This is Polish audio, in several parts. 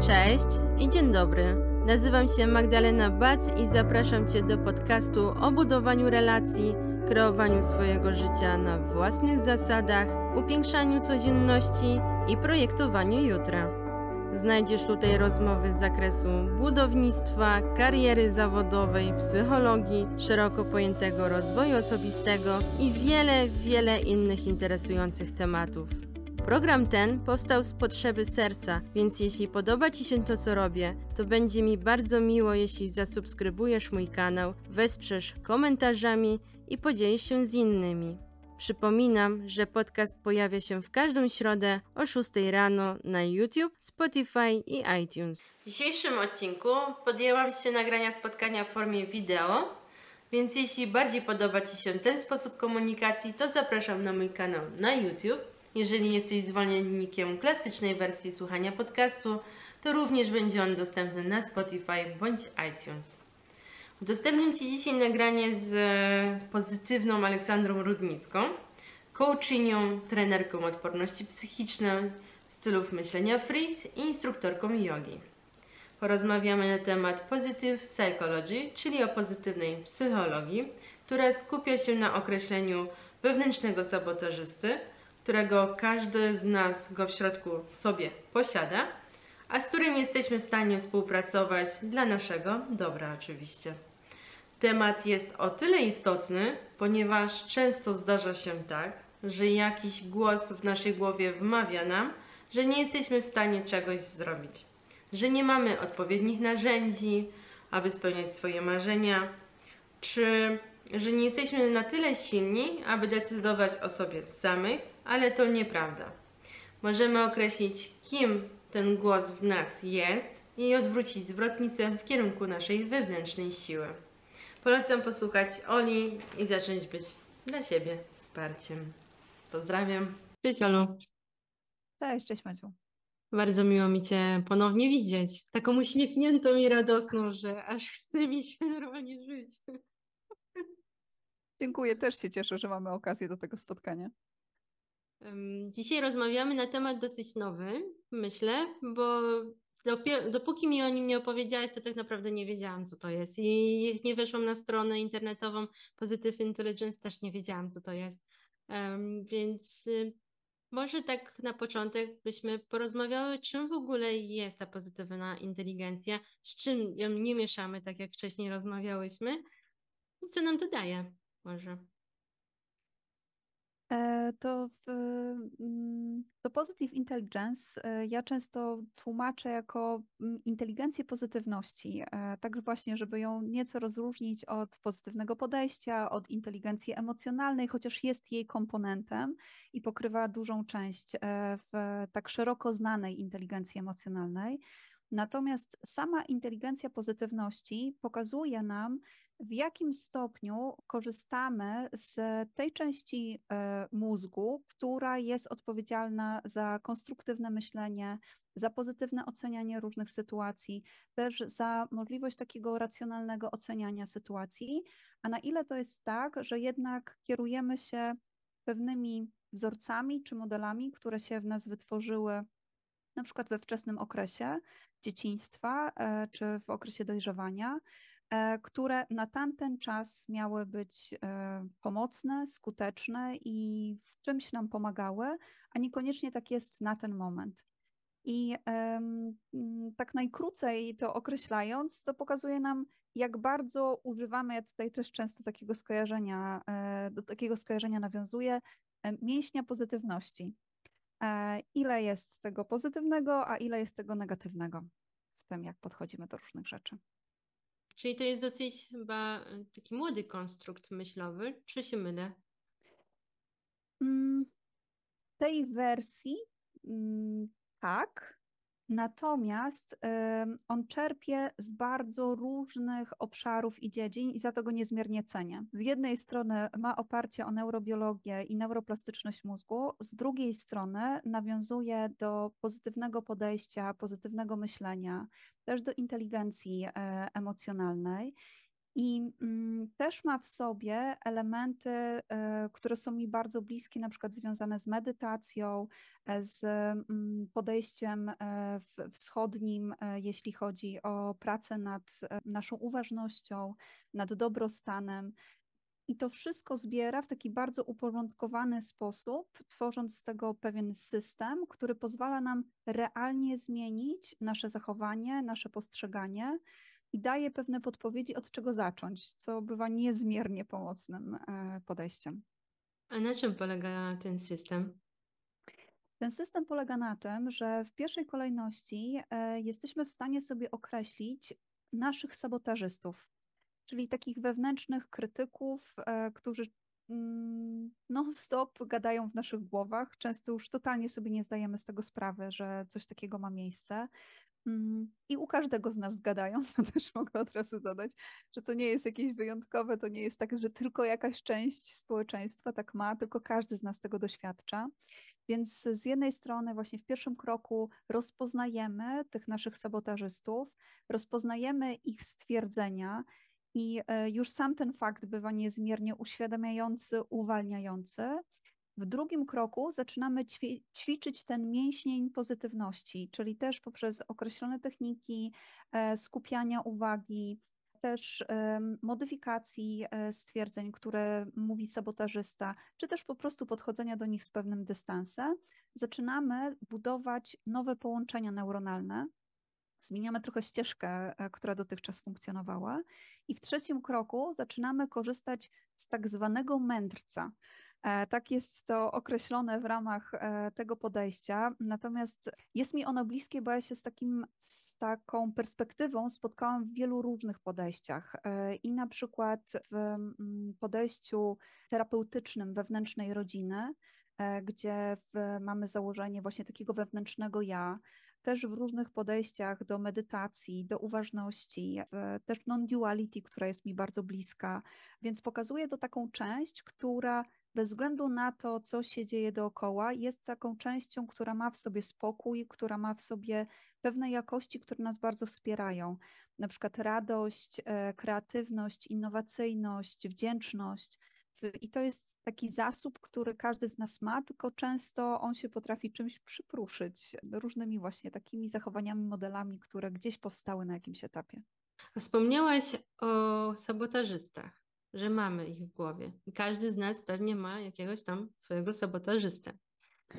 Cześć i dzień dobry. Nazywam się Magdalena Bac i zapraszam Cię do podcastu o budowaniu relacji, kreowaniu swojego życia na własnych zasadach, upiększaniu codzienności i projektowaniu jutra. Znajdziesz tutaj rozmowy z zakresu budownictwa, kariery zawodowej, psychologii, szeroko pojętego rozwoju osobistego i wiele, wiele innych interesujących tematów. Program ten powstał z potrzeby serca, więc jeśli podoba Ci się to, co robię, to będzie mi bardzo miło, jeśli zasubskrybujesz mój kanał, wesprzesz komentarzami i podzielisz się z innymi. Przypominam, że podcast pojawia się w każdą środę o 6 rano na YouTube, Spotify i iTunes. W dzisiejszym odcinku podjęłam się nagrania spotkania w formie wideo, więc jeśli bardziej podoba Ci się ten sposób komunikacji, to zapraszam na mój kanał na YouTube. Jeżeli jesteś zwolennikiem klasycznej wersji słuchania podcastu, to również będzie on dostępny na Spotify bądź iTunes. Udostępnię Ci dzisiaj nagranie z pozytywną Aleksandrą Rudnicką, coachinią, trenerką odporności psychicznej, stylów myślenia freeze i instruktorką jogi. Porozmawiamy na temat Positive Psychology, czyli o pozytywnej psychologii, która skupia się na określeniu wewnętrznego sabotażysty, którego każdy z nas go w środku sobie posiada, a z którym jesteśmy w stanie współpracować dla naszego dobra oczywiście. Temat jest o tyle istotny, ponieważ często zdarza się tak, że jakiś głos w naszej głowie wmawia nam, że nie jesteśmy w stanie czegoś zrobić, że nie mamy odpowiednich narzędzi, aby spełniać swoje marzenia, czy że nie jesteśmy na tyle silni, aby decydować o sobie samych, ale to nieprawda. Możemy określić, kim ten głos w nas jest i odwrócić zwrotnicę w kierunku naszej wewnętrznej siły. Polecam posłuchać Oli i zacząć być dla siebie wsparciem. Pozdrawiam. Cześć Olu. Cześć, cześć Maciu. Bardzo miło mi Cię ponownie widzieć. Taką uśmiechniętą i radosną, że aż chce mi się normalnie żyć. Dziękuję, też się cieszę, że mamy okazję do tego spotkania. Dzisiaj rozmawiamy na temat dosyć nowy, myślę, bo dopóki mi o nim nie opowiedziałaś, to tak naprawdę nie wiedziałam, co to jest. I jak nie weszłam na stronę internetową Positive Intelligence, też nie wiedziałam, co to jest. Więc y, może tak na początek byśmy porozmawiały, czym w ogóle jest ta pozytywna inteligencja, z czym ją nie mieszamy, tak jak wcześniej rozmawiałyśmy, i co nam to daje może. E, to, w, mm, to Positive Intelligence e, ja często tłumaczę jako mm, inteligencję pozytywności, e, tak właśnie, żeby ją nieco rozróżnić od pozytywnego podejścia, od inteligencji emocjonalnej, chociaż jest jej komponentem i pokrywa dużą część w tak szeroko znanej inteligencji emocjonalnej. Natomiast sama inteligencja pozytywności pokazuje nam, w jakim stopniu korzystamy z tej części e, mózgu, która jest odpowiedzialna za konstruktywne myślenie, za pozytywne ocenianie różnych sytuacji, też za możliwość takiego racjonalnego oceniania sytuacji, a na ile to jest tak, że jednak kierujemy się pewnymi wzorcami czy modelami, które się w nas wytworzyły na przykład we wczesnym okresie dzieciństwa e, czy w okresie dojrzewania, które na tamten czas miały być e, pomocne, skuteczne i w czymś nam pomagały, a niekoniecznie tak jest na ten moment. I tak najkrócej to określając, to pokazuje nam, jak bardzo używamy, ja tutaj też często takiego skojarzenia, do takiego skojarzenia nawiązuję, mięśnia pozytywności. E, ile jest tego pozytywnego, a ile jest tego negatywnego w tym, jak podchodzimy do różnych rzeczy. Czyli to jest dosyć chyba e, taki młody konstrukt myślowy, czy się mylę? Mm, w tej wersji mm, tak, Natomiast on czerpie z bardzo różnych obszarów i dziedzin i za to go niezmiernie cenię. Z jednej strony ma oparcie o neurobiologię i neuroplastyczność mózgu, z drugiej strony nawiązuje do pozytywnego podejścia, pozytywnego myślenia, też do inteligencji e, emocjonalnej. I mm, też ma w sobie elementy, y, które są mi bardzo bliskie, na przykład związane z medytacją, e, z mm, podejściem e, wschodnim, e, jeśli chodzi o pracę nad naszą uważnością, nad dobrostanem. I to wszystko zbiera w taki bardzo uporządkowany sposób, tworząc z tego pewien system, który pozwala nam realnie zmienić nasze zachowanie, nasze postrzeganie i daje pewne podpowiedzi, od czego zacząć, co bywa niezmiernie pomocnym e, podejściem. A na czym polega ten system? Ten system polega na tym, że w pierwszej kolejności e, jesteśmy w stanie sobie określić naszych sabotażystów, czyli takich wewnętrznych krytyków, e, którzy mm, non-stop gadają w naszych głowach. Często już totalnie sobie nie zdajemy z tego sprawy, że coś takiego ma miejsce. Mm, I u każdego z nas gadają, to też mogę od razu dodać, że to nie jest jakieś wyjątkowe, to nie jest tak, że tylko jakaś część społeczeństwa tak ma, tylko każdy z nas tego doświadcza. Więc z jednej strony, właśnie w pierwszym kroku rozpoznajemy tych naszych sabotażystów, rozpoznajemy ich stwierdzenia, i e, już sam ten fakt bywa niezmiernie uświadamiający, uwalniający. W drugim kroku zaczynamy ćwiczyć ten mięśnień pozytywności, czyli też poprzez określone techniki e, skupiania uwagi, też modyfikacji e, stwierdzeń, które mówi sabotażysta, czy też po prostu podchodzenia do nich z pewnym dystansem, zaczynamy budować nowe połączenia neuronalne, zmieniamy trochę ścieżkę, e, która dotychczas funkcjonowała. I w trzecim kroku zaczynamy korzystać z tak zwanego mędrca. E, tak jest to określone w ramach e, tego podejścia. Natomiast jest mi ono bliskie, bo ja się z, takim, z taką perspektywą spotkałam w wielu różnych podejściach. I na przykład w mm, podejściu terapeutycznym wewnętrznej rodziny, gdzie w, mamy założenie właśnie takiego wewnętrznego ja, też w różnych podejściach do medytacji, do uważności, też non-duality, która jest mi bardzo bliska, więc pokazuje to taką część, która bez względu na to, co się dzieje dookoła, jest taką częścią, która ma w sobie spokój, która ma w sobie pewne jakości, które nas bardzo wspierają. Na przykład radość, e, kreatywność, innowacyjność, wdzięczność. I to jest taki zasób, który każdy z nas ma, tylko często on się potrafi czymś przypruszyć, różnymi właśnie takimi zachowaniami, modelami, które gdzieś powstały na jakimś etapie. Wspomniałaś o sabotażystach, że mamy ich w głowie. Każdy z nas pewnie ma jakiegoś tam swojego sabotażystę.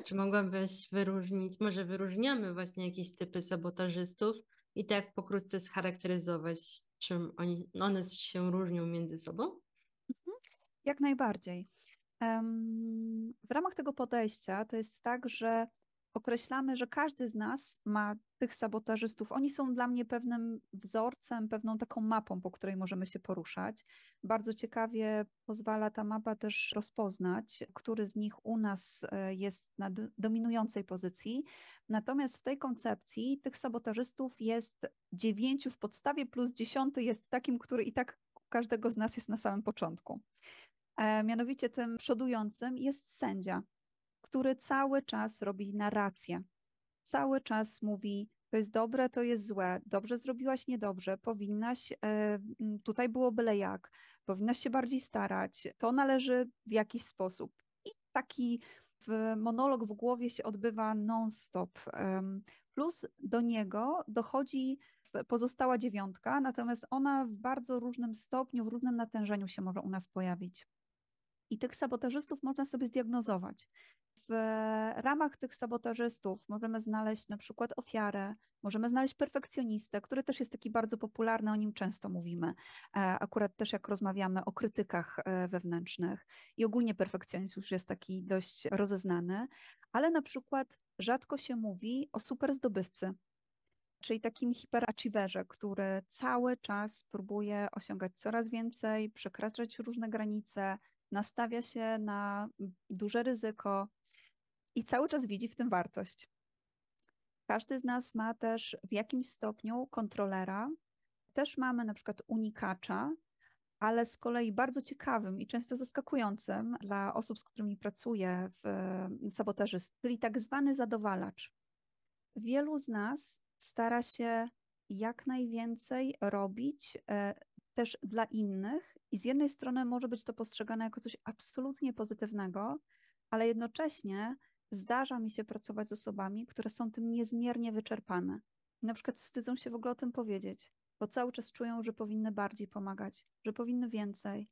Czy mogłabyś wyróżnić, może wyróżniamy właśnie jakieś typy sabotażystów i tak pokrótce scharakteryzować, czym oni, one się różnią między sobą? Jak najbardziej. W ramach tego podejścia to jest tak, że określamy, że każdy z nas ma tych sabotażystów. Oni są dla mnie pewnym wzorcem, pewną taką mapą, po której możemy się poruszać. Bardzo ciekawie pozwala ta mapa też rozpoznać, który z nich u nas e, jest na dominującej pozycji. Natomiast w tej koncepcji tych sabotażystów jest dziewięciu w podstawie, plus dziesiąty jest takim, który i tak każdego z nas jest na samym początku. E, mianowicie tym przodującym jest sędzia, który cały czas robi narrację. Cały czas mówi, to jest dobre, to jest złe, dobrze zrobiłaś, niedobrze, powinnaś, e, tutaj było byle jak, powinnaś się bardziej starać, to należy w jakiś sposób. I taki monolog w głowie się odbywa non-stop. Plus do niego dochodzi pozostała dziewiątka, natomiast ona w bardzo różnym stopniu, w różnym natężeniu się może u nas pojawić. I tych sabotażystów można sobie zdiagnozować. W ramach tych sabotażystów możemy znaleźć na przykład ofiarę, możemy znaleźć perfekcjonistę, który też jest taki bardzo popularny, o nim często mówimy. E, akurat też jak rozmawiamy o krytykach e, wewnętrznych i ogólnie perfekcjonizm już jest taki dość rozeznany, ale na przykład rzadko się mówi o super zdobywcy, czyli takim hiperachieverze, który cały czas próbuje osiągać coraz więcej, przekraczać różne granice, nastawia się na duże ryzyko i cały czas widzi w tym wartość. Każdy z nas ma też w jakimś stopniu kontrolera. Też mamy na przykład unikacza, ale z kolei bardzo ciekawym i często zaskakującym dla osób, z którymi pracuję w sabotażyst, czyli tak zwany zadowalacz. Wielu z nas stara się jak najwięcej robić e, też dla innych i z jednej strony może być to postrzegane jako coś absolutnie pozytywnego, ale jednocześnie zdarza mi się pracować z osobami, które są tym niezmiernie wyczerpane. Na przykład wstydzą się w ogóle o tym powiedzieć, bo cały czas czują, że powinny bardziej pomagać, że powinny więcej,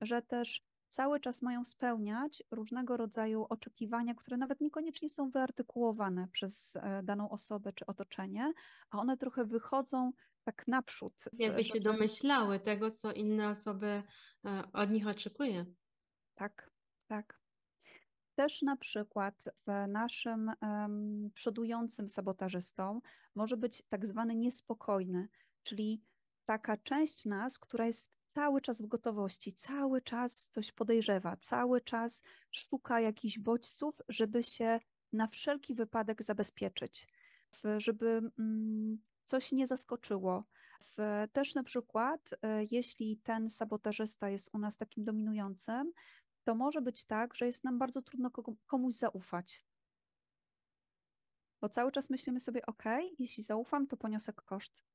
że też cały czas mają spełniać różnego rodzaju oczekiwania, które nawet niekoniecznie są wyartykułowane przez e, daną osobę czy otoczenie, a one trochę wychodzą tak naprzód. Jakby się domyślały tego, co inne osoby e, od nich oczekuje. Tak, tak. Też na przykład w naszym um, przodującym sabotażystą może być tak zwany niespokojny, czyli taka część nas, która jest cały czas w gotowości, cały czas coś podejrzewa, cały czas szuka jakichś bodźców, żeby się na wszelki wypadek zabezpieczyć, żeby mm, coś nie zaskoczyło. Też na przykład, e, jeśli ten sabotażysta jest u nas takim dominującym, to może być tak, że jest nam bardzo trudno komuś zaufać. Bo cały czas myślimy sobie, ok, jeśli zaufam, to poniosę koszt.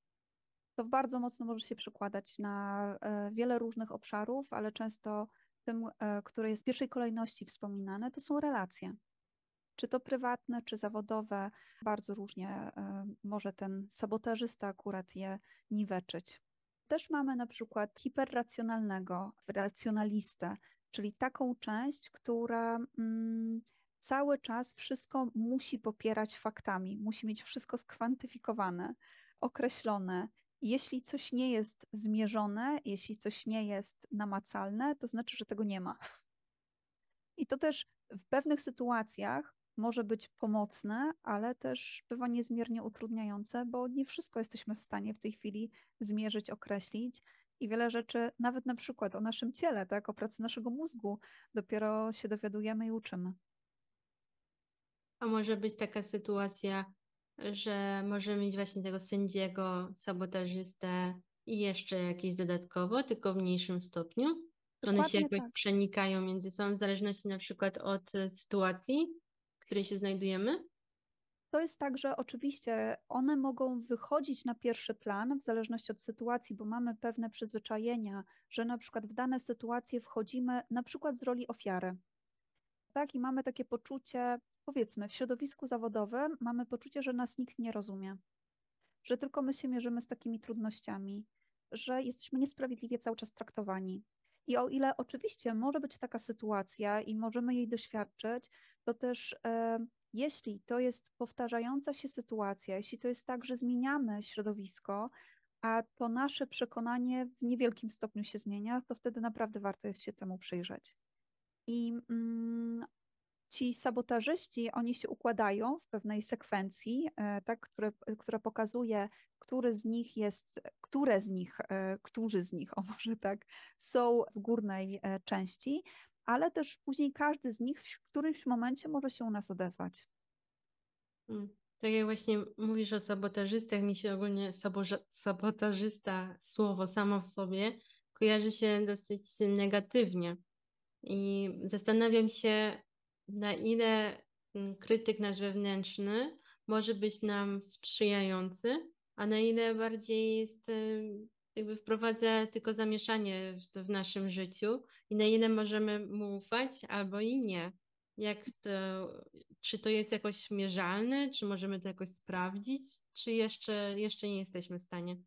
To bardzo mocno może się przekładać na e, wiele różnych obszarów, ale często tym, e, które jest w pierwszej kolejności wspominane, to są relacje. Czy to prywatne, czy zawodowe, bardzo różnie e, może ten sabotażysta akurat je niweczyć. Też mamy na przykład hiperracjonalnego, racjonalistę, czyli taką część, która mm, cały czas wszystko musi popierać faktami, musi mieć wszystko skwantyfikowane, określone. Jeśli coś nie jest zmierzone, jeśli coś nie jest namacalne, to znaczy, że tego nie ma. I to też w pewnych sytuacjach może być pomocne, ale też bywa niezmiernie utrudniające, bo nie wszystko jesteśmy w stanie w tej chwili zmierzyć, określić i wiele rzeczy, nawet na przykład o naszym ciele, tak, o pracy naszego mózgu, dopiero się dowiadujemy i uczymy. A może być taka sytuacja, że możemy mieć właśnie tego sędziego, sabotażystę i jeszcze jakieś dodatkowo, tylko w mniejszym stopniu. Dokładnie One się jakoś tak. przenikają między sobą, w zależności na przykład od e, sytuacji, w której się znajdujemy. To jest tak, że oczywiście one mogą wychodzić na pierwszy plan w zależności od sytuacji, bo mamy pewne przyzwyczajenia, że na przykład w dane sytuacje wchodzimy na przykład z roli ofiary. Tak, i mamy takie poczucie, powiedzmy, w środowisku zawodowym mamy poczucie, że nas nikt nie rozumie, że tylko my się mierzymy z takimi trudnościami, że jesteśmy niesprawiedliwie cały czas traktowani. I o ile oczywiście może być taka sytuacja i możemy jej doświadczyć, to też e, jeśli to jest powtarzająca się sytuacja, jeśli to jest tak, że zmieniamy środowisko, a to nasze przekonanie w niewielkim stopniu się zmienia, to wtedy naprawdę warto jest się temu przyjrzeć. I mm, ci sabotażyści, oni się układają w pewnej sekwencji, e, tak, które, która pokazuje, który z nich jest, które z nich, e, którzy z nich, o może tak, są w górnej e, części, ale też później każdy z nich w którymś momencie może się u nas odezwać. Hmm. Tak jak właśnie mówisz o sabotażystach, mi się ogólnie sabotażysta słowo samo w sobie kojarzy się dosyć negatywnie. I zastanawiam się, na ile mm, krytyk nasz wewnętrzny może być nam sprzyjający, a na ile bardziej jest jakby wprowadza tylko zamieszanie w, w naszym życiu i na ile możemy mu ufać albo i nie. Jak to, czy to jest jakoś mierzalne, czy możemy to jakoś sprawdzić, czy jeszcze, jeszcze nie jesteśmy w stanie?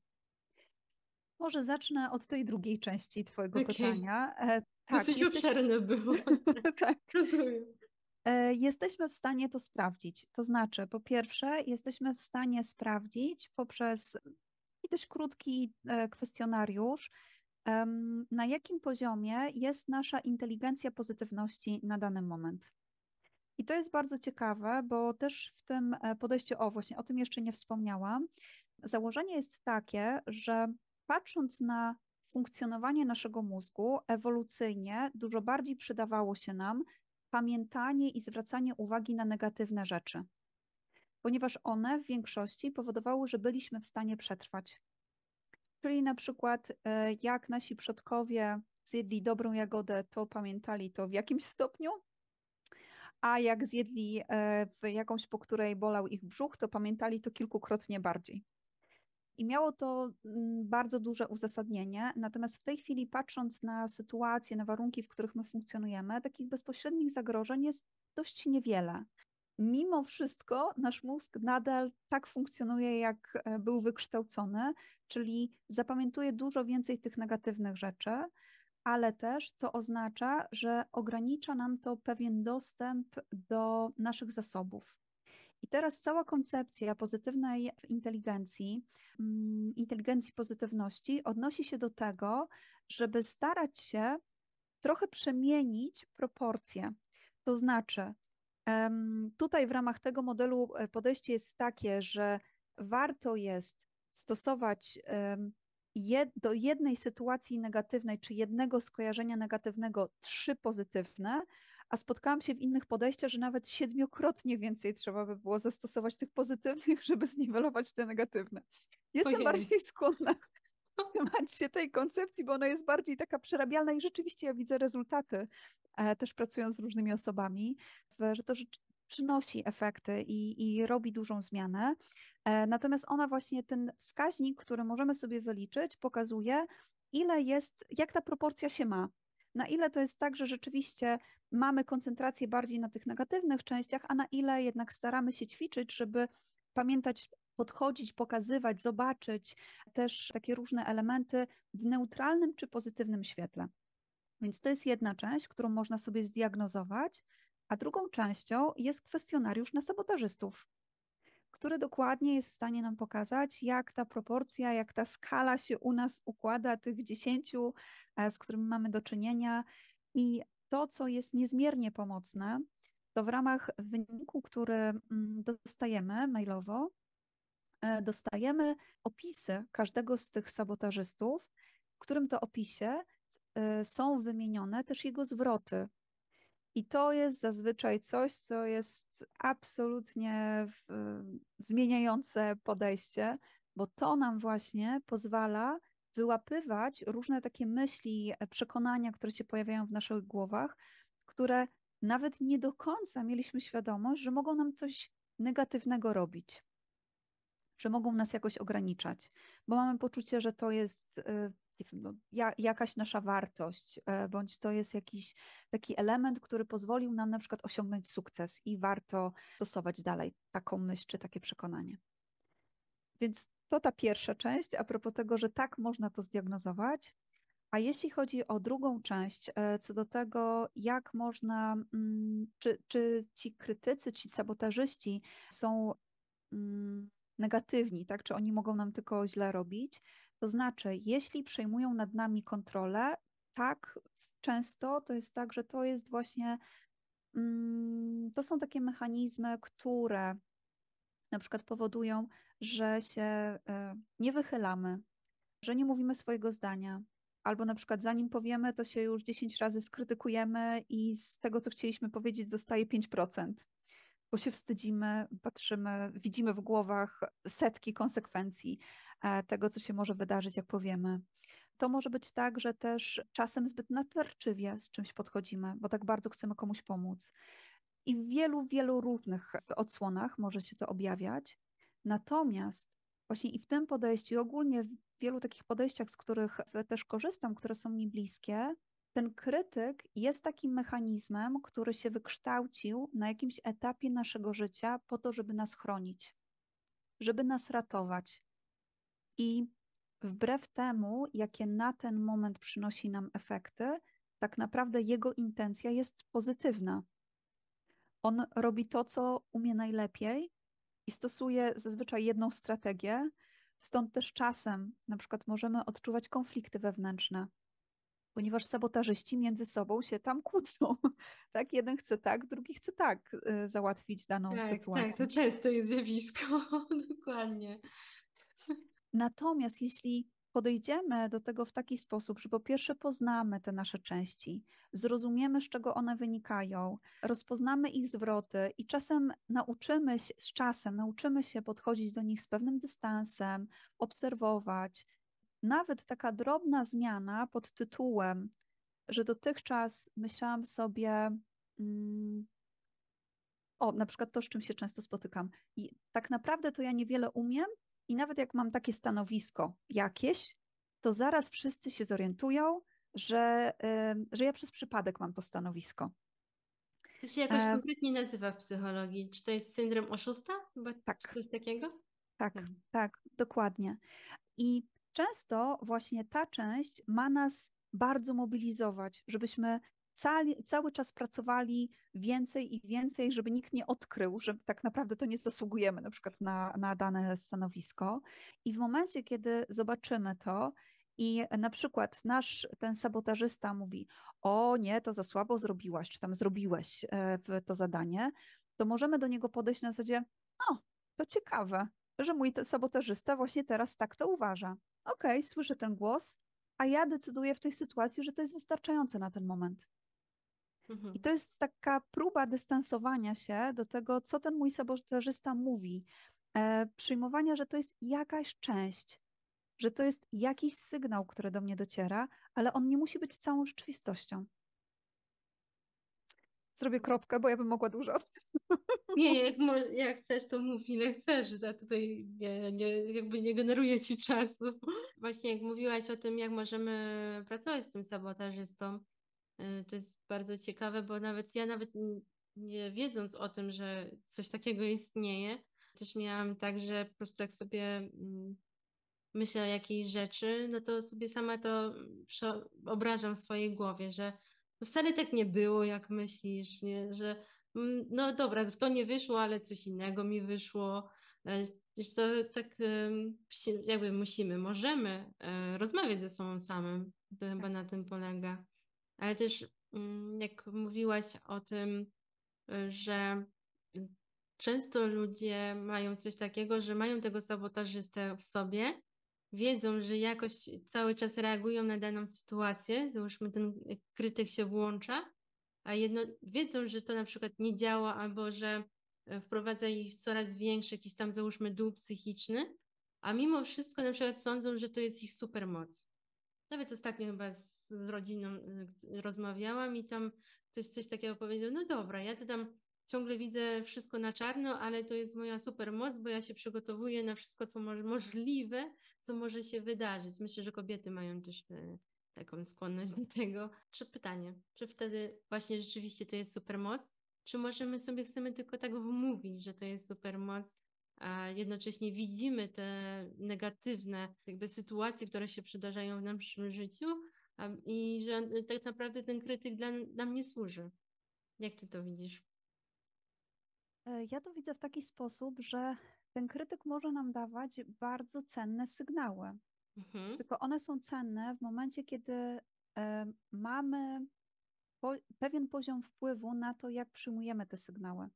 Może zacznę od tej drugiej części Twojego okay. pytania. E, tak, Dosyć jesteś... obszerne było. tak, rozumiem. E, jesteśmy w stanie to sprawdzić. To znaczy, po pierwsze, jesteśmy w stanie sprawdzić poprzez dość krótki e, kwestionariusz, na jakim poziomie jest nasza inteligencja pozytywności na dany moment. I to jest bardzo ciekawe, bo też w tym e, podejściu, o właśnie o tym jeszcze nie wspomniałam, założenie jest takie, że patrząc na funkcjonowanie naszego mózgu ewolucyjnie, dużo bardziej przydawało się nam pamiętanie i zwracanie uwagi na negatywne rzeczy ponieważ one w większości powodowały, że byliśmy w stanie przetrwać. Czyli na przykład, e, jak nasi przodkowie zjedli dobrą jagodę, to pamiętali to w jakimś stopniu, a jak zjedli e, jakąś, po której bolał ich brzuch, to pamiętali to kilkukrotnie bardziej. I miało to mm, bardzo duże uzasadnienie. Natomiast w tej chwili, patrząc na sytuację, na warunki, w których my funkcjonujemy, takich bezpośrednich zagrożeń jest dość niewiele. Mimo wszystko nasz mózg nadal tak funkcjonuje, jak e, był wykształcony, czyli zapamiętuje dużo więcej tych negatywnych rzeczy, ale też to oznacza, że ogranicza nam to pewien dostęp do naszych zasobów. I teraz cała koncepcja pozytywnej inteligencji, mm, inteligencji pozytywności odnosi się do tego, żeby starać się trochę przemienić proporcje. To znaczy, tutaj w ramach tego modelu e, podejście jest takie, że warto jest stosować do jednej sytuacji negatywnej czy jednego skojarzenia negatywnego trzy pozytywne, a spotkałam się w innych podejściach, że nawet siedmiokrotnie więcej trzeba by było zastosować tych pozytywnych, żeby zniwelować te negatywne. Jestem Ojej. bardziej skłonna trzymać się tej koncepcji, bo ona jest bardziej taka przerabialna i rzeczywiście ja widzę rezultaty, e, też pracując z różnymi osobami, że to przynosi efekty i, i robi dużą zmianę. E, natomiast ona właśnie, ten wskaźnik, który możemy sobie wyliczyć, pokazuje, ile jest, jak ta proporcja się ma. Na ile to jest tak, że rzeczywiście mamy koncentrację bardziej na tych negatywnych częściach, a na ile jednak staramy się ćwiczyć, żeby pamiętać, podchodzić, pokazywać, zobaczyć też takie różne elementy w neutralnym czy pozytywnym świetle. Więc to jest jedna część, którą można sobie zdiagnozować, a drugą częścią jest kwestionariusz na sabotażystów, który dokładnie jest w stanie nam pokazać, jak ta proporcja, jak ta skala się u nas układa, tych dziesięciu, e, z którymi mamy do czynienia. I to, co jest niezmiernie pomocne, to w ramach wyniku, który mm, dostajemy mailowo, e, dostajemy opisy każdego z tych sabotażystów, w którym to opisie e, są wymienione też jego zwroty, i to jest zazwyczaj coś, co jest absolutnie w, zmieniające podejście, bo to nam właśnie pozwala wyłapywać różne takie myśli, e, przekonania, które się pojawiają w naszych głowach, które nawet nie do końca mieliśmy świadomość, że mogą nam coś negatywnego robić, że mogą nas jakoś ograniczać, bo mamy poczucie, że to jest no, jakaś nasza wartość, e, bądź to jest jakiś taki element, który pozwolił nam na przykład osiągnąć sukces i warto stosować dalej taką myśl czy takie przekonanie. Więc to ta pierwsza część, a propos tego, że tak można to zdiagnozować. A jeśli chodzi o drugą część, e, co do tego, jak można, mm, czy, czy ci krytycy, ci sabotażyści są mm, negatywni, tak? Czy oni mogą nam tylko źle robić? To znaczy, jeśli przejmują nad nami kontrolę, tak często to jest tak, że to jest właśnie, mm, to są takie mechanizmy, które na przykład powodują, że się e, nie wychylamy, że nie mówimy swojego zdania, albo na przykład zanim powiemy, to się już 10 razy skrytykujemy i z tego, co chcieliśmy powiedzieć, zostaje 5%, bo się wstydzimy, patrzymy, widzimy w głowach setki konsekwencji, E, tego, co się może wydarzyć, jak powiemy. To może być tak, że też czasem zbyt natarczywie z czymś podchodzimy, bo tak bardzo chcemy komuś pomóc. I w wielu, wielu różnych odsłonach może się to objawiać. Natomiast właśnie i w tym podejściu, i ogólnie w wielu takich podejściach, z których też korzystam, które są mi bliskie, ten krytyk jest takim mechanizmem, który się wykształcił na jakimś etapie naszego życia po to, żeby nas chronić, żeby nas ratować, i wbrew temu, jakie na ten moment przynosi nam efekty, tak naprawdę jego intencja jest pozytywna. On robi to, co umie najlepiej i stosuje zazwyczaj jedną strategię, stąd też czasem na przykład możemy odczuwać konflikty wewnętrzne, ponieważ sabotażyści między sobą się tam kłócą. Tak, jeden chce tak, drugi chce tak y, załatwić daną tak, sytuację. Tak, to często jest zjawisko, dokładnie. Natomiast jeśli podejdziemy do tego w taki sposób, że po pierwsze poznamy te nasze części, zrozumiemy, z czego one wynikają, rozpoznamy ich zwroty i czasem nauczymy się, z czasem nauczymy się podchodzić do nich z pewnym dystansem, obserwować. Nawet taka drobna zmiana pod tytułem, że dotychczas myślałam sobie, mm, o, na przykład to, z czym się często spotykam, i tak naprawdę to ja niewiele umiem, I nawet jak mam takie stanowisko jakieś, to zaraz wszyscy się zorientują, że, że ja przez przypadek mam to stanowisko. To się jakoś e... konkretnie nazywa w psychologii. Czy to jest syndrom oszusta? Chyba tak. Coś takiego? Tak, tak, tak, dokładnie. I często właśnie ta część ma nas bardzo mobilizować, żebyśmy cały, cały czas pracowali więcej i więcej, żeby nikt nie odkrył, że tak naprawdę to nie zasługujemy na przykład na, na dane stanowisko. I w momencie, kiedy zobaczymy to, i na przykład nasz ten sabotażysta mówi: O nie, to za słabo zrobiłaś, czy tam zrobiłeś e, to zadanie, to możemy do niego podejść na zasadzie: O, to ciekawe, że mój sabotażysta właśnie teraz tak to uważa. Okej, okay, słyszę ten głos, a ja decyduję w tej sytuacji, że to jest wystarczające na ten moment. Mhm. I to jest taka próba dystansowania się do tego, co ten mój sabotażysta mówi, e, przyjmowania, że to jest jakaś część, że to jest jakiś sygnał, który do mnie dociera, ale on nie musi być całą rzeczywistością. Zrobię kropkę, bo ja bym mogła dużo. Nie, jak, jak chcesz, to mów ile chcesz. Ja tutaj nie, nie, jakby nie generuję ci czasu. Właśnie jak mówiłaś o tym, jak możemy pracować z tym sabotażystą, y, to jest bardzo ciekawe, bo nawet ja nawet nie wiedząc o tym, że coś takiego istnieje, też miałam tak, że po prostu jak sobie mm, myślę o jakiejś rzeczy, no to sobie sama to obrażam w swojej głowie, że wcale tak nie było, jak myślisz, nie? że mm, no dobra, to nie wyszło, ale coś innego mi wyszło. E, to tak jakby musimy, możemy e, rozmawiać ze sobą samym. To chyba na tym polega. Ale też mm, jak mówiłaś o tym, e, że często ludzie mają coś takiego, że mają tego sabotażystę w sobie wiedzą, że jakoś cały czas reagują na daną sytuację, załóżmy ten krytyk się włącza, a jedno wiedzą, że to na przykład nie działa albo że e, wprowadza ich coraz większy jakiś tam załóżmy dół psychiczny, a mimo wszystko na przykład sądzą, że to jest ich supermoc. Nawet ostatnio chyba z, z rodziną e, rozmawiałam i tam ktoś coś takiego powiedział, no dobra, ja to tam ciągle widzę wszystko na czarno, ale to jest moja super moc, bo ja się przygotowuję na wszystko, co mo możliwe, co może się wydarzyć. Myślę, że kobiety mają też e, taką skłonność do tego. Czy pytanie, czy wtedy właśnie rzeczywiście to jest super moc, czy możemy sobie chcemy tylko tak wmówić, że to jest super moc, a jednocześnie widzimy te negatywne jakby sytuacje, które się przydarzają w naszym życiu i że tak naprawdę ten krytyk dla, dla mnie służy. Jak ty to widzisz? E, ja to widzę w taki sposób, że ten krytyk może nam dawać bardzo cenne sygnały. Mhm. Tylko one są cenne w momencie, kiedy e, mamy po, pewien poziom wpływu na to, jak przyjmujemy te sygnały.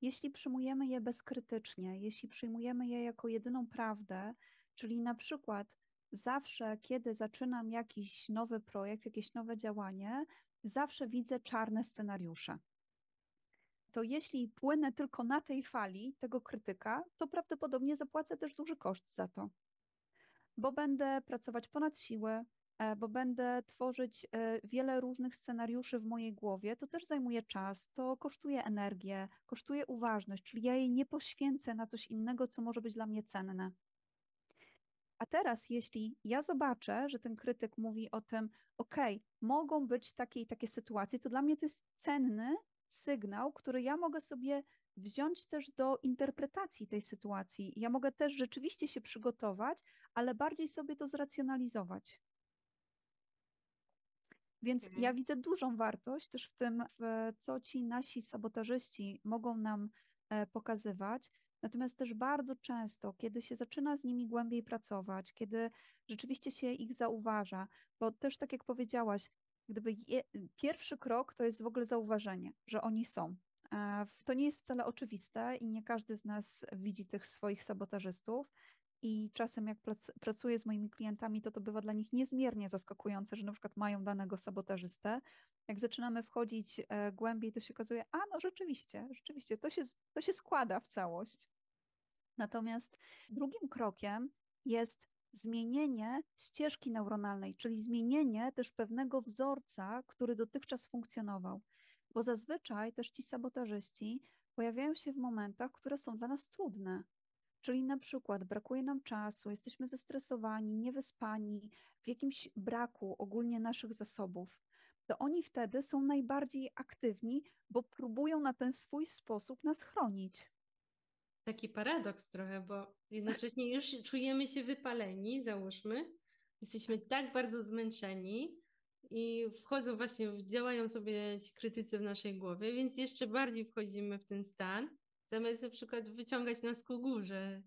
Jeśli przyjmujemy je bezkrytycznie, jeśli przyjmujemy je jako jedyną prawdę, czyli na przykład zawsze, kiedy zaczynam jakiś nowy projekt, jakieś nowe działanie, zawsze widzę czarne scenariusze to jeśli płynę tylko na tej fali tego krytyka, to prawdopodobnie zapłacę też duży koszt za to. Bo będę pracować ponad siłę, e, bo będę tworzyć e, wiele różnych scenariuszy w mojej głowie, to też zajmuje czas, to kosztuje energię, kosztuje uważność, czyli ja jej nie poświęcę na coś innego, co może być dla mnie cenne. A teraz, jeśli ja zobaczę, że ten krytyk mówi o tym, ok, mogą być takie i takie sytuacje, to dla mnie to jest cenny sygnał, który ja mogę sobie wziąć też do interpretacji tej sytuacji. Ja mogę też rzeczywiście się przygotować, ale bardziej sobie to zracjonalizować. Więc mhm. ja widzę dużą wartość też w tym, w co ci nasi sabotażyści mogą nam e, pokazywać. Natomiast też bardzo często, kiedy się zaczyna z nimi głębiej pracować, kiedy rzeczywiście się ich zauważa, bo też tak jak powiedziałaś, gdyby je, pierwszy krok to jest w ogóle zauważenie, że oni są. To nie jest wcale oczywiste i nie każdy z nas widzi tych swoich sabotażystów. I czasem, jak pracuję z moimi klientami, to to bywa dla nich niezmiernie zaskakujące, że na przykład mają danego sabotażystę. Jak zaczynamy wchodzić e, głębiej, to się okazuje, a no rzeczywiście, rzeczywiście, to się, to się składa w całość. Natomiast drugim krokiem jest zmienienie ścieżki neuronalnej, czyli zmienienie też pewnego wzorca, który dotychczas funkcjonował. Bo zazwyczaj też ci sabotażyści pojawiają się w momentach, które są dla nas trudne. Czyli na przykład brakuje nam czasu, jesteśmy zestresowani, niewyspani, w jakimś braku ogólnie naszych zasobów, to oni wtedy są najbardziej aktywni, bo próbują na ten swój sposób nas chronić. Taki paradoks trochę, bo jednocześnie już czujemy się wypaleni, załóżmy, jesteśmy tak bardzo zmęczeni i wchodzą właśnie, działają sobie ci krytycy w naszej głowie, więc jeszcze bardziej wchodzimy w ten stan, zamiast na przykład wyciągać nas ku górze.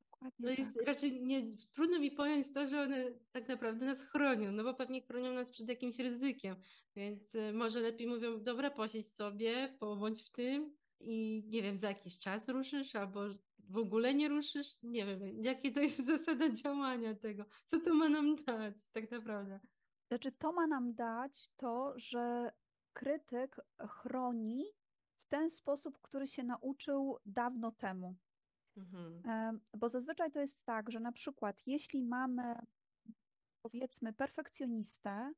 Dokładnie To jest tak. raczej nie, trudno mi pojąć to, że one tak naprawdę nas chronią, no bo pewnie chronią nas przed jakimś ryzykiem, więc y, może lepiej mówią, dobra, posiedź sobie, pobądź w tym i nie wiem, za jakiś czas ruszysz albo w ogóle nie ruszysz, nie wiem, jakie to jest zasada działania tego, co to ma nam dać tak naprawdę. Znaczy, to ma nam dać to, że krytyk chroni w ten sposób, który się nauczył dawno temu. Mhm. Bo zazwyczaj to jest tak, że na przykład jeśli mamy powiedzmy perfekcjonistę,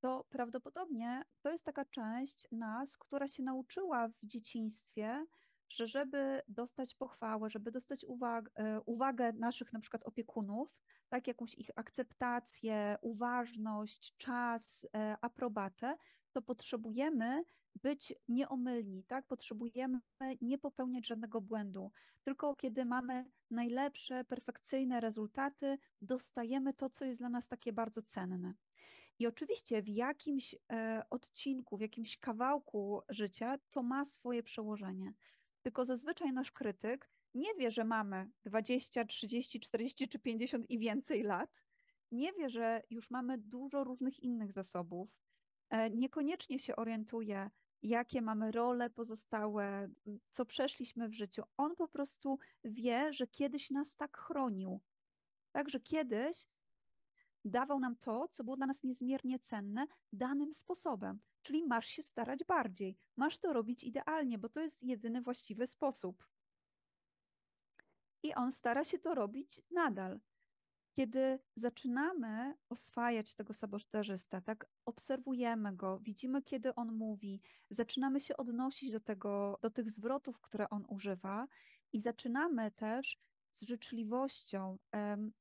to prawdopodobnie to jest taka część nas, która się nauczyła w dzieciństwie, że żeby dostać pochwałę, żeby dostać uwag e, uwagę naszych na przykład opiekunów, tak jakąś ich akceptację, uważność, czas, e, aprobatę, to potrzebujemy być nieomylni, tak? Potrzebujemy nie popełniać żadnego błędu. Tylko kiedy mamy najlepsze, perfekcyjne rezultaty, dostajemy to, co jest dla nas takie bardzo cenne. I oczywiście w jakimś e, odcinku, w jakimś kawałku życia to ma swoje przełożenie. Tylko zazwyczaj nasz krytyk nie wie, że mamy 20, 30, 40 czy 50 i więcej lat. Nie wie, że już mamy dużo różnych innych zasobów. E, niekoniecznie się orientuje, jakie mamy role pozostałe, co przeszliśmy w życiu. On po prostu wie, że kiedyś nas tak chronił. Także kiedyś dawał nam to, co było dla nas niezmiernie cenne, danym sposobem. Czyli masz się starać bardziej, masz to robić idealnie, bo to jest jedyny właściwy sposób. I on stara się to robić nadal. Kiedy zaczynamy oswajać tego sabotażysta, tak, obserwujemy go, widzimy, kiedy on mówi, zaczynamy się odnosić do tego, do tych zwrotów, które on używa, i zaczynamy też z życzliwością,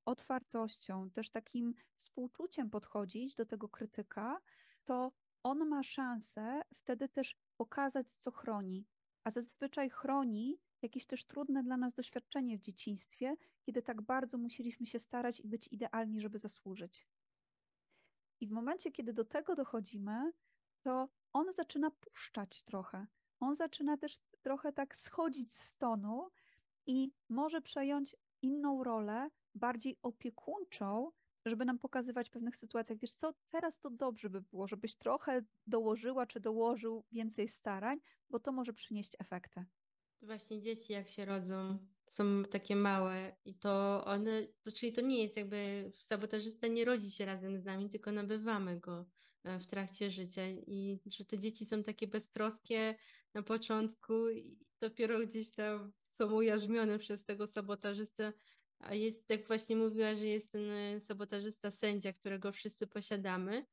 otwartością, też takim współczuciem podchodzić do tego krytyka, to on ma szansę wtedy też pokazać, co chroni. A zazwyczaj chroni jakieś też trudne dla nas doświadczenie w dzieciństwie, kiedy tak bardzo musieliśmy się starać i być idealni, żeby zasłużyć. I w momencie, kiedy do tego dochodzimy, to on zaczyna puszczać trochę. On zaczyna też trochę tak schodzić z tonu i może przejąć inną rolę, bardziej opiekuńczą, żeby nam pokazywać w pewnych sytuacjach, wiesz co, teraz to dobrze by było, żebyś trochę dołożyła czy dołożył więcej starań, bo to może przynieść efekty. Właśnie dzieci jak się rodzą, są takie małe i to one, to, czyli to nie jest jakby sabotażysta nie rodzi się razem z nami, tylko nabywamy go e, w trakcie życia i że te dzieci są takie beztroskie na początku i dopiero gdzieś tam są ujarzmione przez tego sabotażystę, a jest, jak właśnie mówiła, że jest ten e, sabotażysta sędzia, którego wszyscy posiadamy,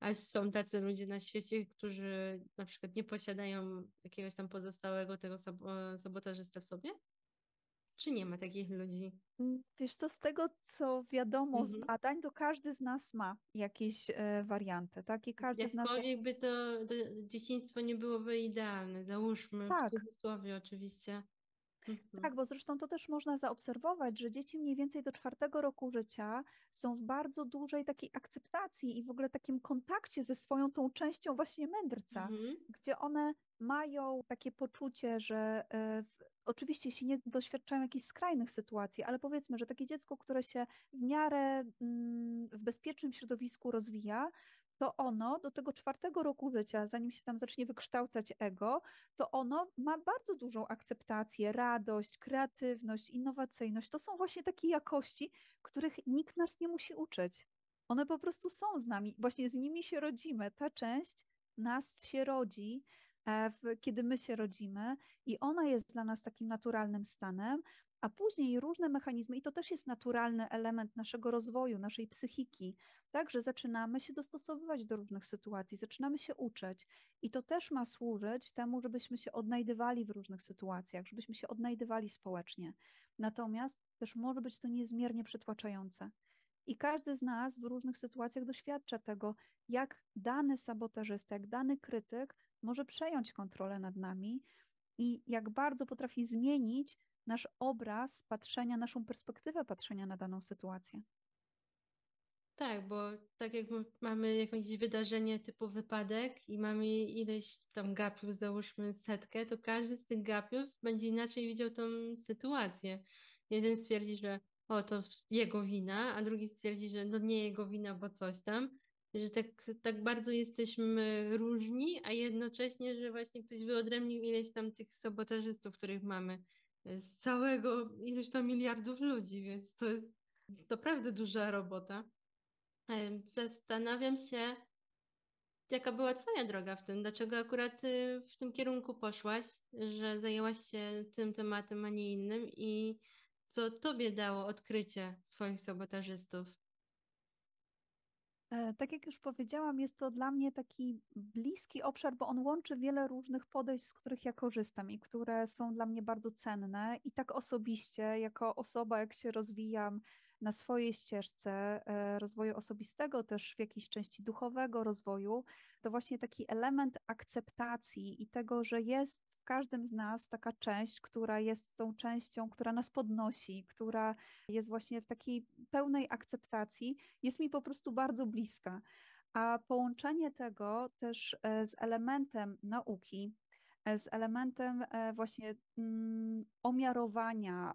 a są tacy ludzie na świecie, którzy na przykład nie posiadają jakiegoś tam pozostałego tego sab- sabotażysta w sobie? Czy nie ma takich ludzi? Mm, Wiesz co, z tego co wiadomo z Mhm. badań, to każdy z nas ma jakieś e, warianty, tak? I każdy z nas. Jakkolwiek by to, to dzieciństwo nie byłoby idealne, załóżmy, w Tak. cudzysłowie oczywiście. Mhm. Tak, bo zresztą to też można zaobserwować, że dzieci mniej więcej do czwartego roku życia są w bardzo dużej takiej akceptacji i w ogóle takim kontakcie ze swoją tą częścią właśnie mędrca, Mhm. gdzie one mają takie poczucie, że e, w, oczywiście jeśli nie doświadczają jakichś skrajnych sytuacji, ale powiedzmy, że takie dziecko, które się w miarę mm, w bezpiecznym środowisku rozwija, to ono do tego czwartego roku życia, zanim się tam zacznie wykształcać ego, to ono ma bardzo dużą akceptację, radość, kreatywność, innowacyjność. To są właśnie takie jakości, których nikt nas nie musi uczyć. One po prostu są z nami, właśnie z nimi się rodzimy. Ta część nas się rodzi, e, kiedy my się rodzimy, i ona jest dla nas takim naturalnym stanem, a później różne mechanizmy, i to też jest naturalny element naszego rozwoju, naszej psychiki, tak, że zaczynamy się dostosowywać do różnych sytuacji, zaczynamy się uczyć. I to też ma służyć temu, żebyśmy się odnajdywali w różnych sytuacjach, żebyśmy się odnajdywali społecznie. Natomiast też może być to niezmiernie przytłaczające. I każdy z nas w różnych sytuacjach doświadcza tego, jak dany sabotażysta, jak dany krytyk może przejąć kontrolę nad nami i jak bardzo potrafi zmienić nasz obraz patrzenia, naszą perspektywę patrzenia na daną sytuację. Tak, bo tak jak mamy jakieś wydarzenie typu wypadek i mamy ileś tam gapiów, załóżmy setkę, to każdy z tych gapiów będzie inaczej widział tą sytuację. Jeden stwierdzi, że o, to jego wina, a drugi stwierdzi, że no nie jego wina, bo coś tam. Że tak, tak bardzo jesteśmy różni, a jednocześnie, że właśnie ktoś wyodrębnił ileś tam tych sabotażystów, których mamy z całego ileś tam miliardów ludzi, więc to jest naprawdę duża robota. Zastanawiam się, jaka była Twoja droga w tym? Dlaczego akurat y, w tym kierunku poszłaś, że zajęłaś się tym tematem, a nie innym i co Tobie dało odkrycie swoich sabotażystów? E, tak jak już powiedziałam, jest to dla mnie taki bliski obszar, bo on łączy wiele różnych podejść, z których ja korzystam i które są dla mnie bardzo cenne. I tak osobiście, jako osoba, jak się rozwijam na swojej ścieżce e, rozwoju osobistego, też w jakiejś części duchowego rozwoju, to właśnie taki element akceptacji i tego, że jest każdym z nas taka część, która jest tą częścią, która nas podnosi, która jest właśnie w takiej pełnej akceptacji, jest mi po prostu bardzo bliska. A połączenie tego też e, z elementem nauki, E, z elementem e, właśnie mm, omiarowania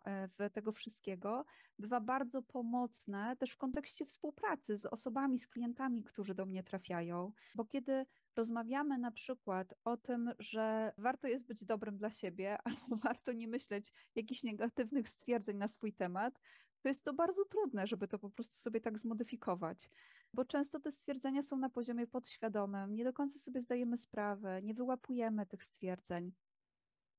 tego wszystkiego bywa bardzo pomocne też w kontekście współpracy z osobami, z klientami, którzy do mnie trafiają, bo kiedy rozmawiamy na przykład o tym, że warto jest być dobrym dla siebie, albo warto nie myśleć jakichś negatywnych stwierdzeń na swój temat, to jest to bardzo trudne, żeby to po prostu sobie tak zmodyfikować bo często te stwierdzenia są na poziomie podświadomym, nie do końca sobie zdajemy sprawę, nie wyłapujemy tych stwierdzeń.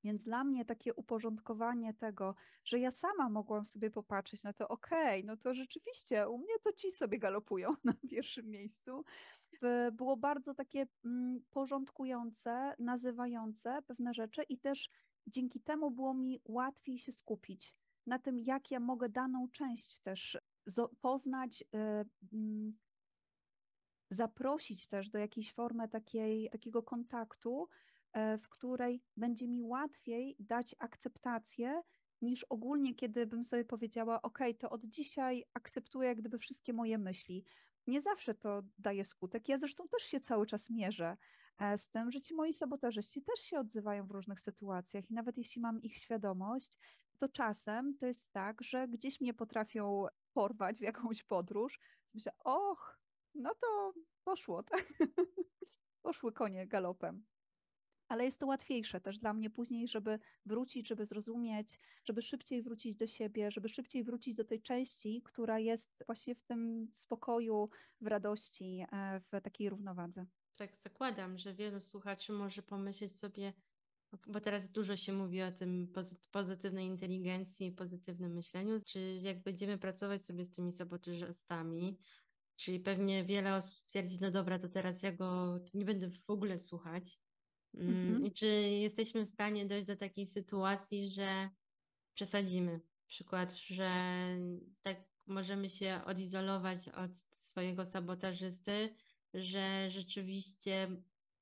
Więc dla mnie takie uporządkowanie tego, że ja sama mogłam sobie popatrzeć na to, okej, okay, no to rzeczywiście u mnie to ci sobie galopują na pierwszym miejscu, było bardzo takie mm, porządkujące, nazywające pewne rzeczy i też dzięki temu było mi łatwiej się skupić na tym, jak ja mogę daną część też poznać, y, mm, zaprosić też do jakiejś formy takiej, takiego kontaktu, w której będzie mi łatwiej dać akceptację niż ogólnie, kiedy bym sobie powiedziała, OK, to od dzisiaj akceptuję jak gdyby wszystkie moje myśli. Nie zawsze to daje skutek. Ja zresztą też się cały czas mierzę e, z tym, że ci moi sabotażyści też się odzywają w różnych sytuacjach i nawet jeśli mam ich świadomość, to czasem to jest tak, że gdzieś mnie potrafią porwać w jakąś podróż. Myślę, och, no to poszło, tak? Poszły konie galopem. Ale jest to łatwiejsze też dla mnie później, żeby wrócić, żeby zrozumieć, żeby szybciej wrócić do siebie, żeby szybciej wrócić do tej części, która jest właśnie w tym spokoju, w radości, e, w takiej równowadze. Tak, zakładam, że wielu słuchaczy może pomyśleć sobie, bo teraz dużo się mówi o tym pozytywnej inteligencji, pozytywnym myśleniu, czy jak będziemy pracować sobie z tymi sabotażystami, Czyli pewnie wiele osób stwierdzi, no dobra, to teraz ja go nie będę w ogóle słuchać. Mm, mhm. I czy jesteśmy w stanie dojść do takiej sytuacji, że przesadzimy? Przykład, że tak możemy się odizolować od swojego sabotażysty, że rzeczywiście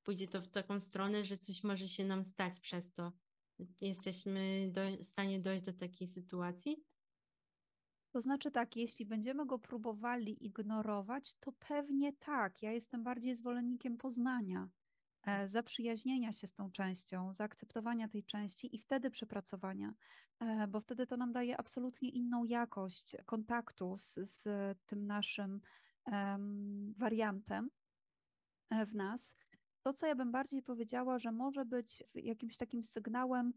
pójdzie to w taką stronę, że coś może się nam stać przez to. Jesteśmy do, w stanie dojść do takiej sytuacji? To znaczy tak, jeśli będziemy go próbowali ignorować, to pewnie tak. Ja jestem bardziej zwolennikiem poznania, zaprzyjaźnienia się z tą częścią, zaakceptowania tej części i wtedy przepracowania, e, bo wtedy to nam daje absolutnie inną jakość kontaktu z, z tym naszym um, wariantem e, w nas. To, co ja bym bardziej powiedziała, że może być jakimś takim sygnałem,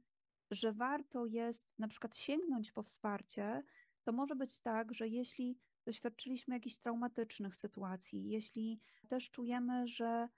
że warto jest na przykład sięgnąć po wsparcie, to może być tak, że jeśli doświadczyliśmy jakichś traumatycznych sytuacji, jeśli też czujemy, że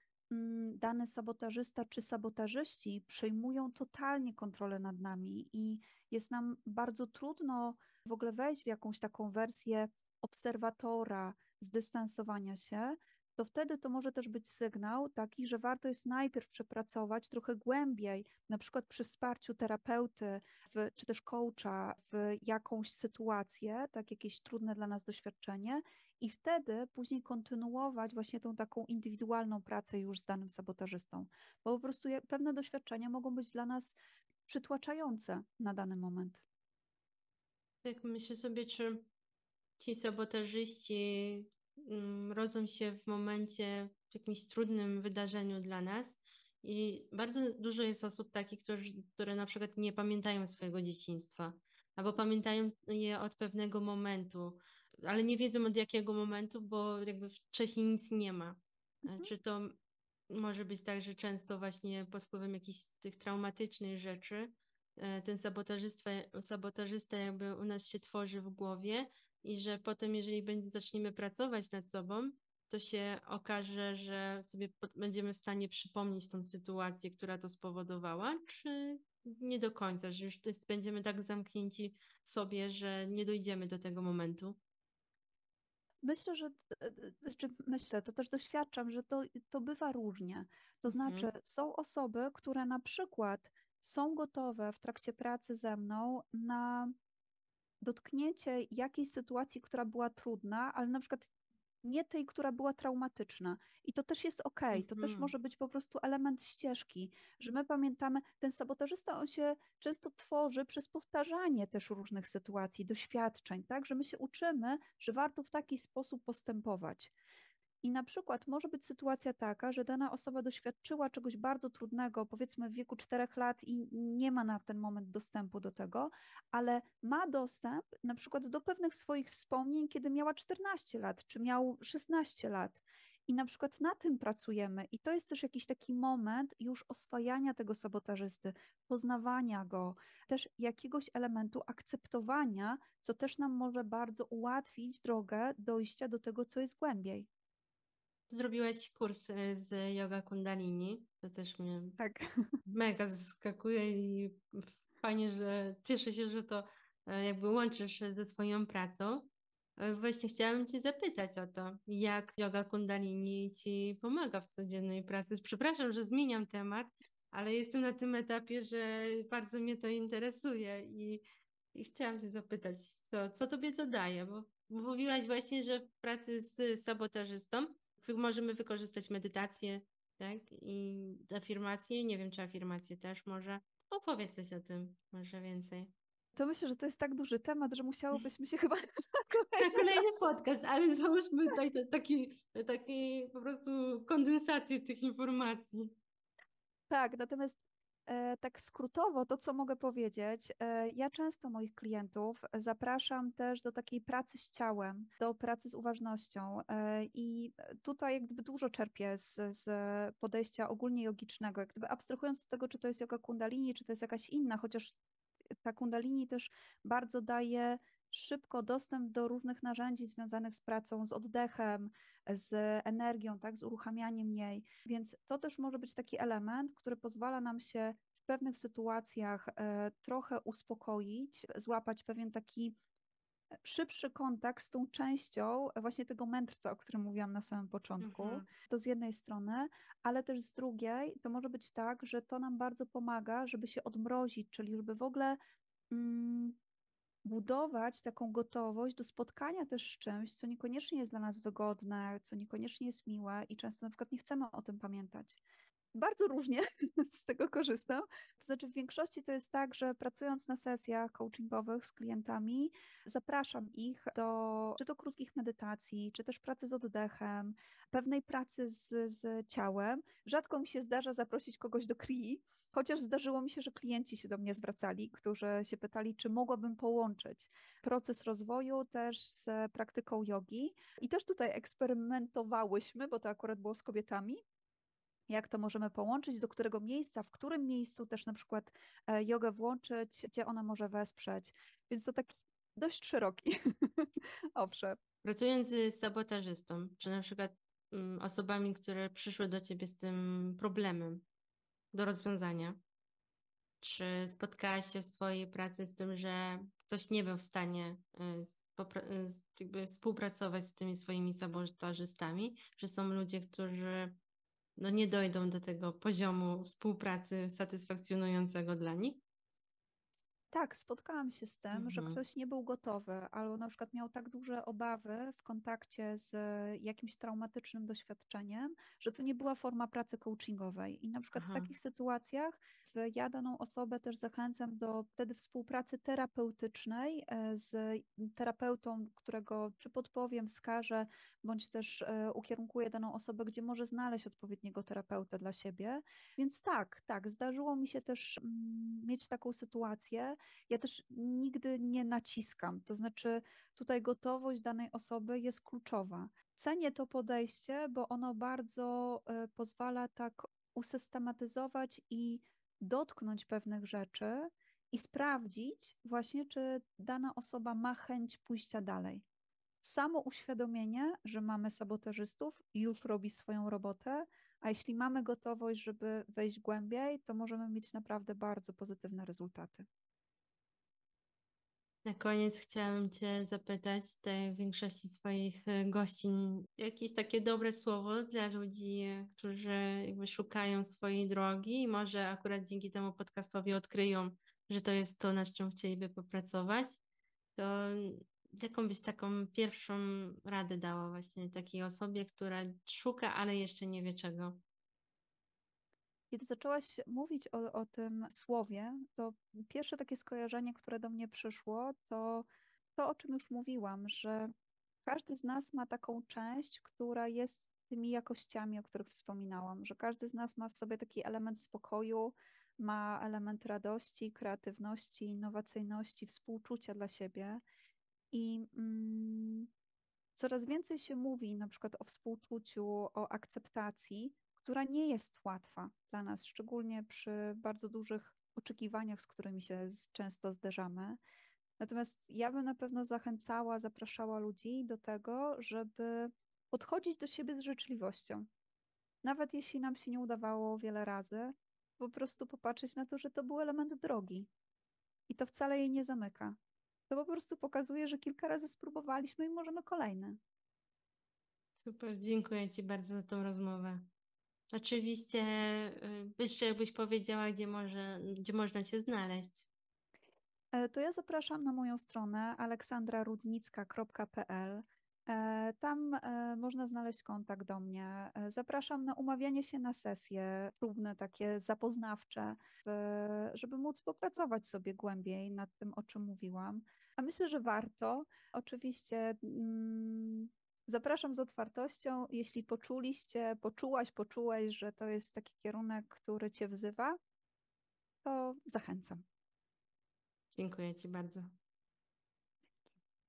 dany sabotażysta czy sabotażyści przejmują totalnie kontrolę nad nami i jest nam bardzo trudno w ogóle wejść w jakąś taką wersję obserwatora, zdystansowania się, to wtedy to może też być sygnał taki, że warto jest najpierw przepracować trochę głębiej, na przykład przy wsparciu terapeuty w, czy też coacha w jakąś sytuację, tak jakieś trudne dla nas doświadczenie i wtedy później kontynuować właśnie tą taką indywidualną pracę już z danym sabotażystą, bo po prostu pewne doświadczenia mogą być dla nas przytłaczające na dany moment. Tak myślę sobie, czy ci sabotażyści rodzą się w momencie, w jakimś trudnym wydarzeniu dla nas. I bardzo dużo jest osób takich, które, które na przykład nie pamiętają swojego dzieciństwa, albo pamiętają je od pewnego momentu, ale nie wiedzą od jakiego momentu, bo jakby wcześniej nic nie ma. Mhm. Czy to może być tak, że często właśnie pod wpływem jakichś tych traumatycznych rzeczy e, ten sabotażysta, sabotażysta jakby u nas się tworzy w głowie i że potem, jeżeli będzie, zaczniemy pracować nad sobą, to się okaże, że sobie będziemy w stanie przypomnieć tą sytuację, która to spowodowała, czy nie do końca, że już jest, będziemy tak zamknięci w sobie, że nie dojdziemy do tego momentu? Myślę, że czy myślę, to też doświadczam, że to, to bywa różnie. To znaczy, mhm. są osoby, które na przykład są gotowe w trakcie pracy ze mną na dotknięcie jakiejś sytuacji, która była trudna, ale na przykład nie tej, która była traumatyczna. I to też jest ok, to też mhm. może być po prostu element ścieżki, że my pamiętamy, ten sabotażysta, on się często tworzy przez powtarzanie też różnych sytuacji, doświadczeń, tak, że my się uczymy, że warto w taki sposób postępować. I na przykład może być sytuacja taka, że dana osoba doświadczyła czegoś bardzo trudnego, powiedzmy w wieku 4 lat i nie ma na ten moment dostępu do tego, ale ma dostęp na przykład do pewnych swoich wspomnień, kiedy miała 14 lat, czy miał 16 lat. I na przykład na tym pracujemy, i to jest też jakiś taki moment już oswajania tego sabotażysty, poznawania go, też jakiegoś elementu akceptowania, co też nam może bardzo ułatwić drogę dojścia do tego, co jest głębiej. Zrobiłaś kurs e, z yoga kundalini, to też mnie tak. mega zaskakuje i fajnie, że cieszę się, że to e, jakby łączysz ze swoją pracą. E, właśnie chciałam Cię zapytać o to, jak yoga kundalini Ci pomaga w codziennej pracy. Przepraszam, że zmieniam temat, ale jestem na tym etapie, że bardzo mnie to interesuje i, i chciałam Cię zapytać, co, co Tobie to daje, bo mówiłaś właśnie, że w pracy z sabotażystą możemy wykorzystać medytację, tak? I afirmacje, nie wiem, czy afirmacje też może. Opowiedz coś o tym, może więcej. To myślę, że to jest tak duży temat, że musiałobyśmy się chyba na kolejny podcast, ale załóżmy tutaj taki, taki po prostu kondensację tych informacji. Tak, natomiast tak skrótowo to, co mogę powiedzieć, e, ja często moich klientów zapraszam też do takiej pracy z ciałem, do pracy z uważnością e, i tutaj jak gdyby dużo czerpię z, z podejścia ogólnie jogicznego, jak gdyby abstrahując od tego, czy to jest yoga kundalini, czy to jest jakaś inna, chociaż ta kundalini też bardzo daje szybko dostęp do różnych narzędzi związanych z pracą z oddechem, z energią, tak, z uruchamianiem jej. Więc to też może być taki element, który pozwala nam się w pewnych sytuacjach e, trochę uspokoić, złapać pewien taki szybszy kontakt z tą częścią właśnie tego mędrca, o którym mówiłam na samym początku. Mhm. To z jednej strony, ale też z drugiej to może być tak, że to nam bardzo pomaga, żeby się odmrozić, czyli żeby w ogóle mm, budować taką gotowość do spotkania też z czymś, co niekoniecznie jest dla nas wygodne, co niekoniecznie jest miłe i często na przykład nie chcemy o tym pamiętać. Bardzo różnie z tego korzystam. To znaczy, w większości to jest tak, że pracując na sesjach coachingowych z klientami, zapraszam ich do czy do krótkich medytacji, czy też pracy z oddechem, pewnej pracy z, z ciałem. Rzadko mi się zdarza zaprosić kogoś do KRI, Chociaż zdarzyło mi się, że klienci się do mnie zwracali, którzy się pytali, czy mogłabym połączyć proces rozwoju też z praktyką jogi. I też tutaj eksperymentowałyśmy, bo to akurat było z kobietami, jak to możemy połączyć, do którego miejsca, w którym miejscu też na przykład e, jogę włączyć, gdzie ona może wesprzeć. Więc to taki dość szeroki obszar. Pracując z sabotażystą, czy na przykład mm, osobami, które przyszły do ciebie z tym problemem, do rozwiązania? Czy spotkałaś się w swojej pracy z tym, że ktoś nie był w stanie y, jakby współpracować z tymi swoimi sabotażystami, że są ludzie, którzy no nie dojdą do tego poziomu współpracy satysfakcjonującego dla nich? Tak, spotkałam się z tym, mhm. że ktoś nie był gotowy, albo na przykład miał tak duże obawy w kontakcie z jakimś traumatycznym doświadczeniem, że to nie była forma pracy coachingowej. I na przykład Aha. w takich sytuacjach ja daną osobę też zachęcam do wtedy współpracy terapeutycznej e, z terapeutą, którego czy podpowiem, wskażę, bądź też e, ukierunkuję daną osobę, gdzie może znaleźć odpowiedniego terapeutę dla siebie. Więc tak, tak, zdarzyło mi się też mm, mieć taką sytuację. Ja też nigdy nie naciskam, to znaczy tutaj gotowość danej osoby jest kluczowa. Cenię to podejście, bo ono bardzo e, pozwala tak usystematyzować i dotknąć pewnych rzeczy i sprawdzić właśnie, czy dana osoba ma chęć pójścia dalej. Samo uświadomienie, że mamy sabotażystów, już robi swoją robotę, a jeśli mamy gotowość, żeby wejść głębiej, to możemy mieć naprawdę bardzo pozytywne rezultaty. Na koniec chciałabym Cię zapytać, w większości swoich e, gościń, jakieś takie dobre słowo dla ludzi, którzy jakby szukają swojej drogi i może akurat dzięki temu podcastowi odkryją, że to jest to, nad czym chcieliby popracować. To jaką byś taką pierwszą radę dała właśnie takiej osobie, która szuka, ale jeszcze nie wie czego? Kiedy zaczęłaś mówić o, o tym słowie, to pierwsze takie skojarzenie, które do mnie przyszło, to to, o czym już mówiłam, że każdy z nas ma taką część, która jest tymi jakościami, o których wspominałam, że każdy z nas ma w sobie taki element spokoju, ma element radości, kreatywności, innowacyjności, współczucia dla siebie. I mm, coraz więcej się mówi na przykład o współczuciu, o akceptacji, która nie jest łatwa dla nas, szczególnie przy bardzo dużych oczekiwaniach, z którymi się często zderzamy. Natomiast ja bym na pewno zachęcała, zapraszała ludzi do tego, żeby podchodzić do siebie z życzliwością. Nawet jeśli nam się nie udawało wiele razy, po prostu popatrzeć na to, że to był element drogi. I to wcale jej nie zamyka. To po prostu pokazuje, że kilka razy spróbowaliśmy i możemy kolejny. Super, dziękuję Ci bardzo za tą rozmowę. Oczywiście, y, jeszcze jakbyś powiedziała, gdzie, może, gdzie można Cię znaleźć. E, to ja zapraszam na moją stronę aleksandrarudnicka.pl. E, tam e, można znaleźć kontakt do mnie. Zapraszam na umawianie się na sesje próbne, takie zapoznawcze, żeby móc popracować sobie głębiej nad tym, o czym mówiłam. A myślę, że warto. Oczywiście mm, Zapraszam z otwartością. Jeśli poczuliście, poczułaś, poczułeś, że to jest taki kierunek, który Cię wzywa, to zachęcam. Dziękuję Ci bardzo.